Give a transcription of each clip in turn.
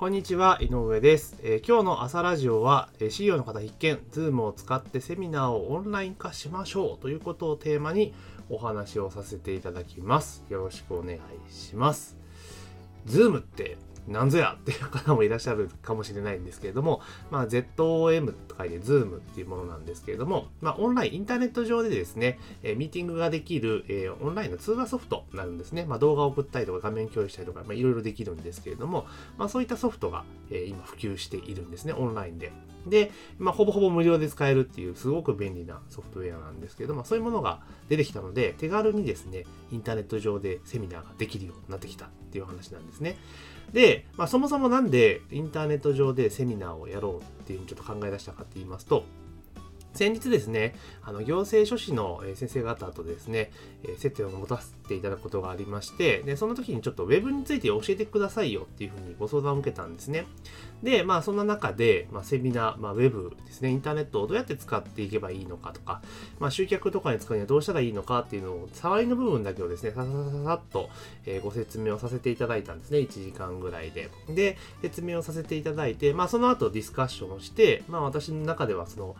こんにちは、井上です。えー今日の朝ラジオは、えー、CEO の方必見、Zoom を使ってセミナーをオンライン化しましょうということをテーマにお話をさせていただきます。よろしくお願いします。Zoom って何ぞやっていう方もいらっしゃるかもしれないんですけれども、まあ、ZOM と書いて Zoom っていうものなんですけれども、まあ、オンライン、インターネット上でですね、えーミーティングができる、えーオンラインの通話ソフトになるんですね。まあ、動画を送ったりとか画面共有したりとか、まあ、いろいろできるんですけれども、まあ、そういったソフトが、えー今普及しているんですね、オンラインで。で、まあ、ほぼほぼ無料で使えるっていうすごく便利なソフトウェアなんですけれども、そういうものが出てきたので、手軽にですね、インターネット上でセミナーができるようになってきたっていう話なんですね。で、まあ、そもそもなんでインターネット上でセミナーをやろうっていうふうにちょっと考え出したかって言いますと、先日ですね、あの行政書士の先生方とですね、接点を持たせていただくことがありまして、で、その時にちょっとウェブについて教えてくださいよっていうふうにご相談を受けたんですね。で、まあそんな中で、まあセミナー、まあウェブですね、インターネットをどうやって使っていけばいいのかとか、まあ集客とかに使うにはどうしたらいいのかっていうのを、触りの部分だけをですね、さささささっと、ご説明をさせていただいたんですね、1時間ぐらいで。で、説明をさせていただいて、まあその後ディスカッションをして、まあ私の中ではその、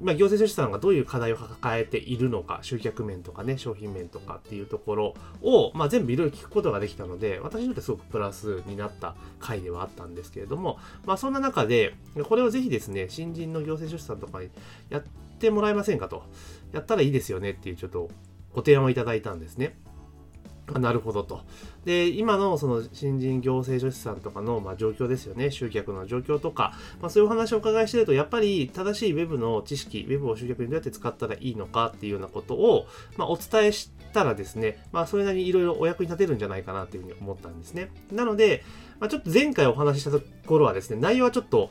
まあ、行政書士さんがどういう課題を抱えているのか、集客面とかね、商品面とかっていうところを、まあ、全部いろいろ聞くことができたので、私にとってすごくプラスになった回ではあったんですけれども、まあ、そんな中で、これをぜひですね、新人の行政書士さんとかにやってもらえませんかと、やったらいいですよねっていうちょっとご提案をいただいたんですね。あなるほどと。で、今のその新人行政書士さんとかのま状況ですよね、集客の状況とか、まあ、そういうお話をお伺いしてると、やっぱり正しいウェブの知識、ウェブを集客にどうやって使ったらいいのかっていうようなことを、まあ、お伝えしたらですね、まあ、それなりにいろいろお役に立てるんじゃないかなっていうふうに思ったんですね。なので、まあ、ちょっと前回お話ししたところはですね、内容はちょっと、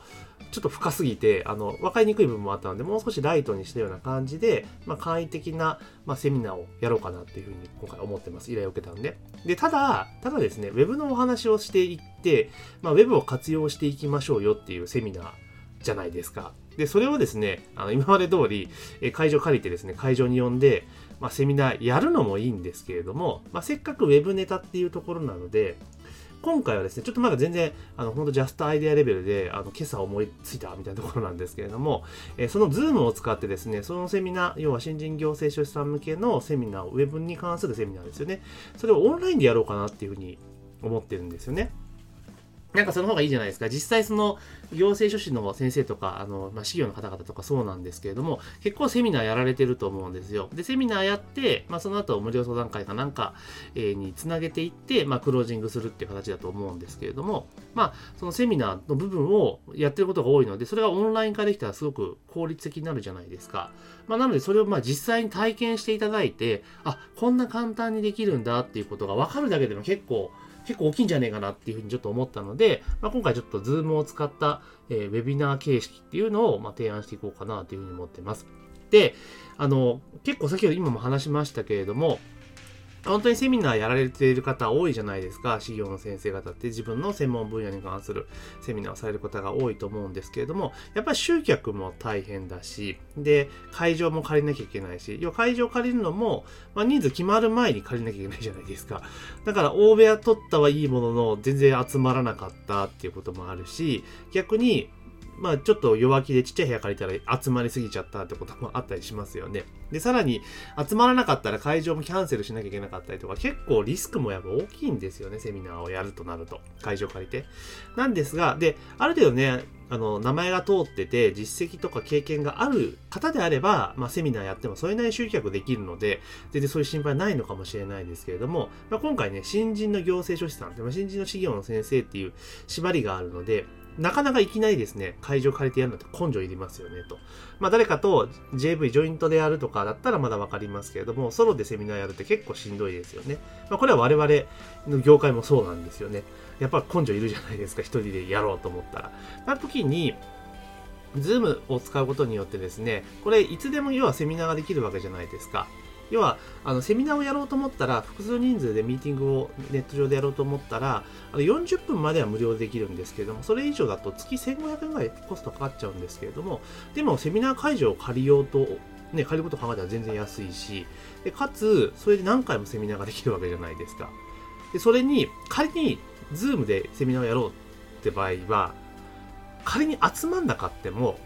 ちょっと深すぎて、あの、分かりにくい部分もあったので、もう少しライトにしたような感じで、まあ、簡易的な、まあ、セミナーをやろうかなっていうふうに今回思ってます。依頼を受けたんで。で、ただ、ただですね、ウェブのお話をしていって、まあ、ウェブを活用していきましょうよっていうセミナーじゃないですか。で、それをですね、あの、今まで通り、会場借りてですね、会場に呼んで、まあ、セミナーやるのもいいんですけれども、まあ、せっかくウェブネタっていうところなので、今回はですね、ちょっとまだ全然、あの、ほんとジャストアイデアレベルで、あの、今朝思いついたみたいなところなんですけれども、えーその Zoom を使ってですね、そのセミナー、要は新人行政書士さん向けのセミナーを、ウェブに関するセミナーですよね。それをオンラインでやろうかなっていうふうに思ってるんですよね。なんかその方がいいじゃないですか。実際その行政書士の先生とか、あの、まあ、士業の方々とかそうなんですけれども、結構セミナーやられてると思うんですよ。で、セミナーやって、まあ、その後無料相談会かなんか、えーにつなげていって、まあ、クロージングするっていう形だと思うんですけれども、まあ、そのセミナーの部分をやってることが多いので、それがオンライン化できたらすごく効率的になるじゃないですか。まあ、なのでそれをまあ実際に体験していただいて、あ、こんな簡単にできるんだっていうことが分かるだけでも結構、結構大きいんじゃねえかなっていうふうにちょっと思ったので、まあ、今回ちょっと Zoom を使った、えーウェビナー形式っていうのをまあ提案していこうかなというふうに思ってます。で、あの、結構先ほど今も話しましたけれども、本当にセミナーやられている方多いじゃないですか。資料の先生方って自分の専門分野に関するセミナーをされる方が多いと思うんですけれども、やっぱり集客も大変だし、で、会場も借りなきゃいけないし、要は会場借りるのも、まあ、人数決まる前に借りなきゃいけないじゃないですか。だから大部屋取ったはいいものの、全然集まらなかったっていうこともあるし、逆に、まあちょっと弱気でちっちゃい部屋借りたら集まりすぎちゃったってこともあったりしますよね。で、さらに集まらなかったら会場もキャンセルしなきゃいけなかったりとか、結構リスクもやっぱ大きいんですよね、セミナーをやるとなると。会場借りて。なんですが、で、ある程度ね、あの、名前が通ってて、実績とか経験がある方であれば、まあ、セミナーやってもそれなりに集客できるので、全然そういう心配ないのかもしれないですけれども、まあ、今回ね、新人の行政書士さんって、ま、新人の資料の先生っていう縛りがあるので、なかなかいきなりですね、会場借りてやるのって根性いりますよね、と。まあ誰かと JV、ジョイントでやるとかだったらまだわかりますけれども、ソロでセミナーやるって結構しんどいですよね。まあこれは我々の業界もそうなんですよね。やっぱ根性いるじゃないですか、一人でやろうと思ったら。な時に、 Zoom を使うことによってですね、これいつでも要はセミナーができるわけじゃないですか。要は、あの、セミナーをやろうと思ったら、複数人数でミーティングをネット上でやろうと思ったら、あの40分までは無料でできるんですけれども、それ以上だと月1500円ぐらいコストかかっちゃうんですけれども、でもセミナー会場を借りようと、ね、借りることを考えたら全然安いし、で、かつ、それで何回もセミナーができるわけじゃないですか。で、それに、仮に、 Zoom でセミナーをやろうって場合は、仮に集まんなかっても、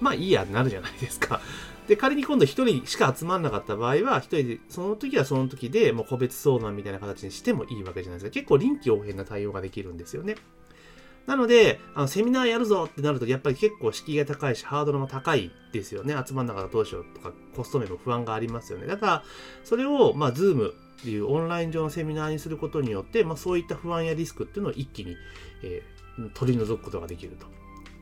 まあいいや、なるじゃないですか。で、仮に今度一人しか集まんなかった場合は、一人で、その時はその時でもう個別相談みたいな形にしてもいいわけじゃないですか。結構臨機応変な対応ができるんですよね。なので、あのセミナーやるぞってなると、やっぱり結構敷居が高いし、ハードルも高いですよね。集まんなかったらどうしようとか、コスト面も不安がありますよね。だから、それを、まあ、 Zoomっていうオンライン上のセミナーにすることによって、まあ、そういった不安やリスクっていうのを一気に、えー、取り除くことができると。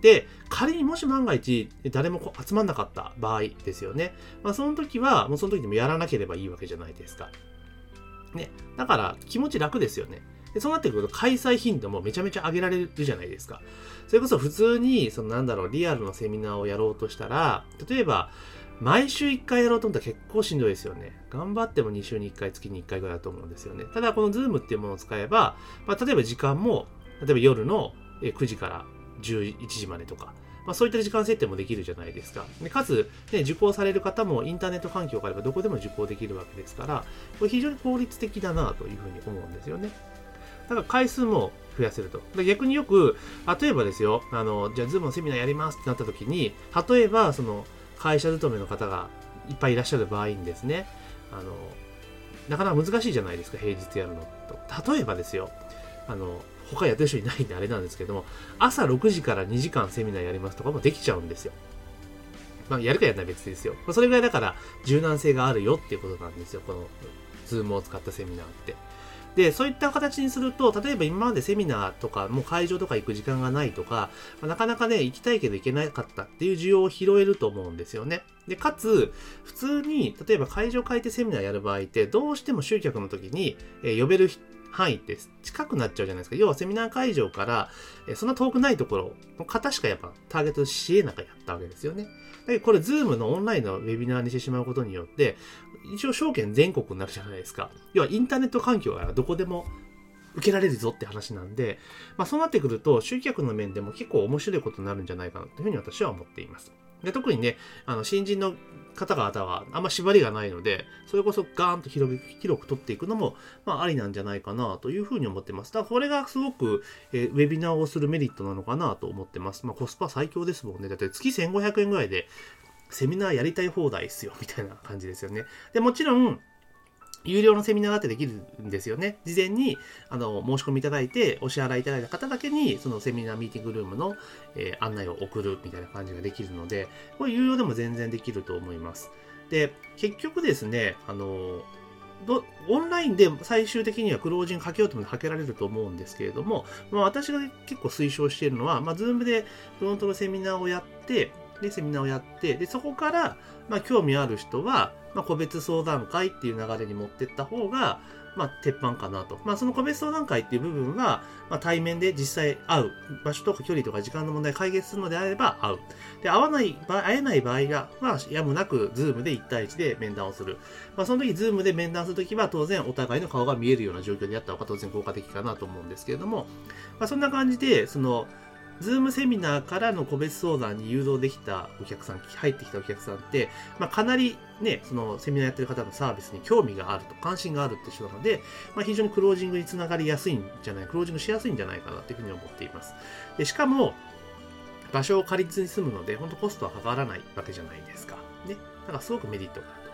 で、仮にもし万が一誰も集まんなかった場合ですよね。まあその時は、もうその時でもやらなければいいわけじゃないですか。ね。だから気持ち楽ですよね。で、そうなってくると開催頻度もめちゃめちゃ上げられるじゃないですか。それこそ普通に、そのなんだろう、リアルのセミナーをやろうとしたら、例えば、毎週1回やろうと思ったら結構しんどいですよね。頑張っても2週に1回、月に1回ぐらいだと思うんですよね。ただこのズームっていうものを使えば、まあ、例えば時間も、例えば夜の9時から11時までとか、まあ、そういった時間設定もできるじゃないですか。でかつ、ね、受講される方もインターネット環境があればどこでも受講できるわけですから、これ非常に効率的だなというふうに思うんですよね。だから回数も増やせると。逆によく、例えばですよ、あの、じゃあズームのセミナーやりますってなった時に、例えばその会社勤めの方がいっぱいいらっしゃる場合にですね、あの、なかなか難しいじゃないですか、平日やるのと。例えばですよ、あの、他やってる人いないんであれなんですけども、朝6時から2時間セミナーやりますとかもできちゃうんですよ。まあ、やるかやらない別ですよ。それぐらいだから柔軟性があるよっていうことなんですよ。この、 Zoomを使ったセミナーって。で、そういった形にすると、例えば今までセミナーとか、もう会場とか行く時間がないとか、まあ、なかなかね、行きたいけど行けなかったっていう需要を拾えると思うんですよね。で、かつ、普通に、例えば会場借りてセミナーやる場合って、どうしても集客の時に、えー、呼べる範囲って近くなっちゃうじゃないですか。要はセミナー会場から、えそんな遠くないところの方しかやっぱターゲットし得なかったわけですよね。だけどこれ、 Zoomのオンラインのウェビナーにしてしまうことによって、一応商圏全国になるじゃないですか。要はインターネット環境がどこでも受けられるぞって話なんで、まあそうなってくると集客の面でも結構面白いことになるんじゃないかなというふうに私は思っています。で特にね、あの士業の方々はあんま縛りがないので、それこそガーンと広く広く取っていくのも、まあ、ありなんじゃないかなというふうに思ってます。だからこれがすごく、えー、ウェビナーをするメリットなのかなと思ってます。まあ、コスパ最強ですもんね。だって月1500円ぐらいで、セミナーやりたい放題っすよ、みたいな感じですよね。で、もちろん、有料のセミナーだってできるんですよね。事前に、あの、申し込みいただいて、お支払いいただいた方だけに、そのセミナーミーティングルームの、えー、案内を送るみたいな感じができるので、これ有料でも全然できると思います。で、結局ですね、あの、どオンラインで最終的にはクロージングかけようともかけられると思うんですけれども、まあ、私が結構推奨しているのは、まあ、 Zoomでフロントのセミナーをやって、で、セミナーをやって、で、そこから、まあ、興味ある人は、まあ、個別相談会っていう流れに持ってった方が、まあ、鉄板かなと。まあ、その個別相談会っていう部分は、まあ、対面で実際会う。場所とか距離とか時間の問題解決するのであれば会う。で、会わない場合、会えない場合が、まあ、やむなく、 Zoomで1対1で面談をする。まあ、その時、 Zoomで面談するときは、当然、お互いの顔が見えるような状況でやった方が当然効果的かなと思うんですけれども、まあ、そんな感じで、その、 Zoomセミナーからの個別相談に誘導できたお客さん、入ってきたお客さんって、まあ、かなりね、そのセミナーやってる方のサービスに興味があると、関心があるって人なので、まあ、非常にクロージングにつながりやすいんじゃない、クロージングしやすいんじゃないかなっていうふうに思っています。でしかも、場所を借りずに済むので、本当コストはかからないわけじゃないですか。ね。だからすごくメリットがあると。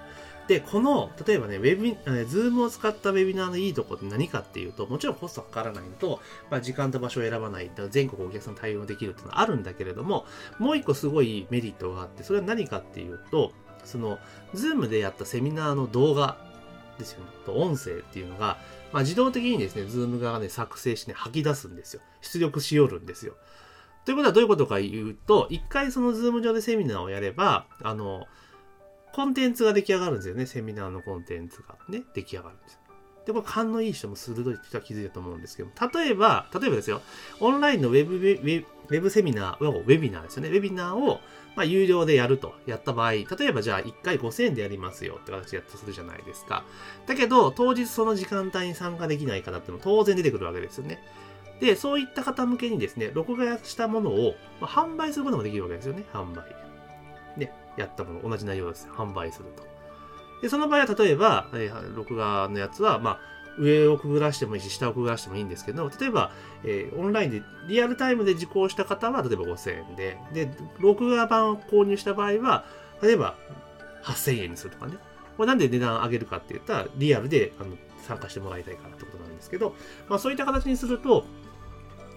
で、この、例えばね、ウェブ、 Zoomを使ったウェビナーのいいとこって何かっていうと、もちろんコストかからないのと、まあ、時間と場所を選ばない、全国お客さん対応できるっていうのはあるんだけれども、もう一個すごいメリットがあって、それは何かっていうと、その、 Zoomでやったセミナーの動画ですよね、と音声っていうのが、まあ、自動的にですね、 Zoom側がね、作成してね、吐き出すんですよ。出力しよるんですよ。ということはどういうことか言うと、一回その Zoom上でセミナーをやれば、あの、コンテンツが出来上がるんですよね。セミナーのコンテンツがね、出来上がるんですよ。で、これ勘のいい人も鋭い人は気づいたと思うんですけど、例えば、例えばですよ、オンラインのウェブ、ウェブ、ェブセミナーを、ウェビナーですよね。ウェビナーを、まあ、有料でやると、やった場合、例えばじゃあ1回5000円でやりますよって形でやったとするじゃないですか。だけど、当日その時間帯に参加できない方っても当然出てくるわけですよね。で、そういった方向けにですね、録画したものを、まあ、販売することもできるわけですよね、販売。ね、やったもの、同じ内容です。販売すると。で、その場合は、例えば、えー、録画のやつは、まあ、上をくぐらしてもいいし、下をくぐらしてもいいんですけど、例えば、えー、オンラインでリアルタイムで受講した方は、例えば5000円で、で、録画版を購入した場合は、例えば8000円にするとかね。これなんで値段上げるかって言ったら、リアルであの参加してもらいたいからってことなんですけど、まあそういった形にすると、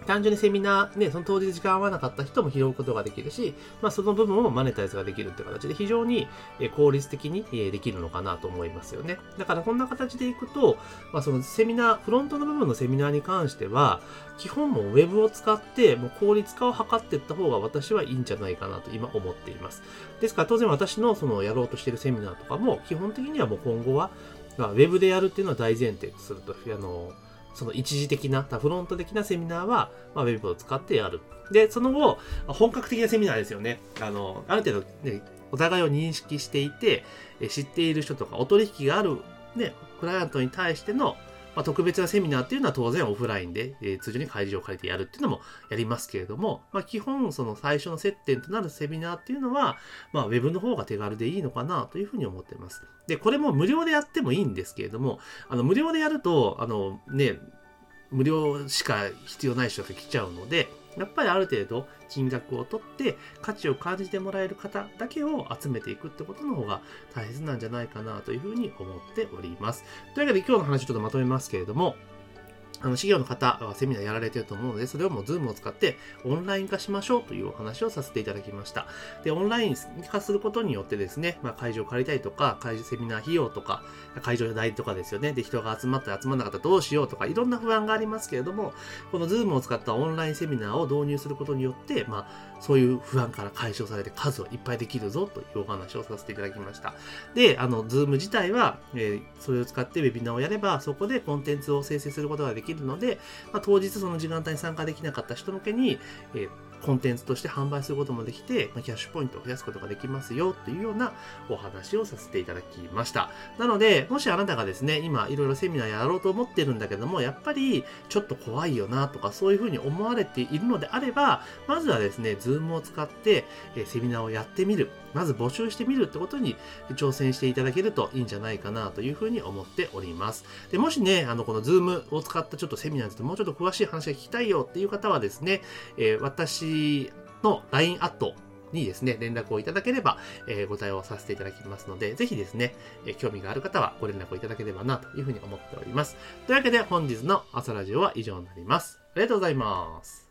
単純にセミナー、ね、その当日時間合わなかった人も拾うことができるし、まあ、その部分をマネタイズができるって形で非常に効率的にできるのかなと思いますよね。だからこんな形でいくと、まあ、そのセミナー、フロントの部分のセミナーに関しては、基本もウェブを使ってもう効率化を図っていった方が私はいいんじゃないかなと今思っています。ですから当然私のそのやろうとしてるセミナーとかも基本的にはもう今後は、まあ、ウェブでやるっていうのは大前提とすると、あの、その一時的な、フロント的なセミナーは、まあ、ウェブを使ってやる。で、その後、本格的なセミナーですよね。あの、ある程度、ね、お互いを認識していて、知っている人とか、お取引がある、ね、クライアントに対しての、まあ、特別なセミナーっていうのは当然オフラインで、えー、通常に会場を借りてやるっていうのもやりますけれども、まあ、基本その最初の接点となるセミナーっていうのは、まあ、ウェブの方が手軽でいいのかなというふうに思っています。で、これも無料でやってもいいんですけれども、あの、無料でやると、あの、ね、無料しか必要ない人が来ちゃうので、やっぱりある程度金額を取って価値を感じてもらえる方だけを集めていくってことの方が大切なんじゃないかなというふうに思っております。というわけで今日の話ちょっとまとめますけれども、あの、資料の方はセミナーやられてると思うので、それをもう Zoom を使ってオンライン化しましょうというお話をさせていただきました。で、オンライン化することによってですね、まあ、会場を借りたいとか、会場セミナー費用とか、会場代とかですよね。で、人が集まったり集まらなかったらどうしようとか、いろんな不安がありますけれども、この Zoom を使ったオンラインセミナーを導入することによって、まあ、そういう不安から解消されて数をいっぱいできるぞというお話をさせていただきました。で、あの、Zoom 自体は、えー、それを使ってウェビナーをやれば、そこでコンテンツを生成することができるので、まあ、当日その時間帯に参加できなかった人向けに、えーコンテンツとして販売することもできて、まキャッシュポイントを増やすことができますよというようなお話をさせていただきました。なので、もしあなたがですね、今いろいろセミナーやろうと思ってるんだけども、やっぱりちょっと怖いよなとかそういうふうに思われているのであれば、まずはですね、 Zoomを使ってえセミナーをやってみる。まず募集してみるってことに挑戦していただけるといいんじゃないかなというふうに思っております。で、もしね、あの、このズームを使ったちょっとセミナーについてもうちょっと詳しい話が聞きたいよっていう方はですね、えー、私の LINE アットにですね、連絡をいただければ、えー、ご対応させていただきますので、ぜひですね、えー、興味がある方はご連絡をいただければなというふうに思っております。というわけで本日の朝ラジオは以上になります。ありがとうございます。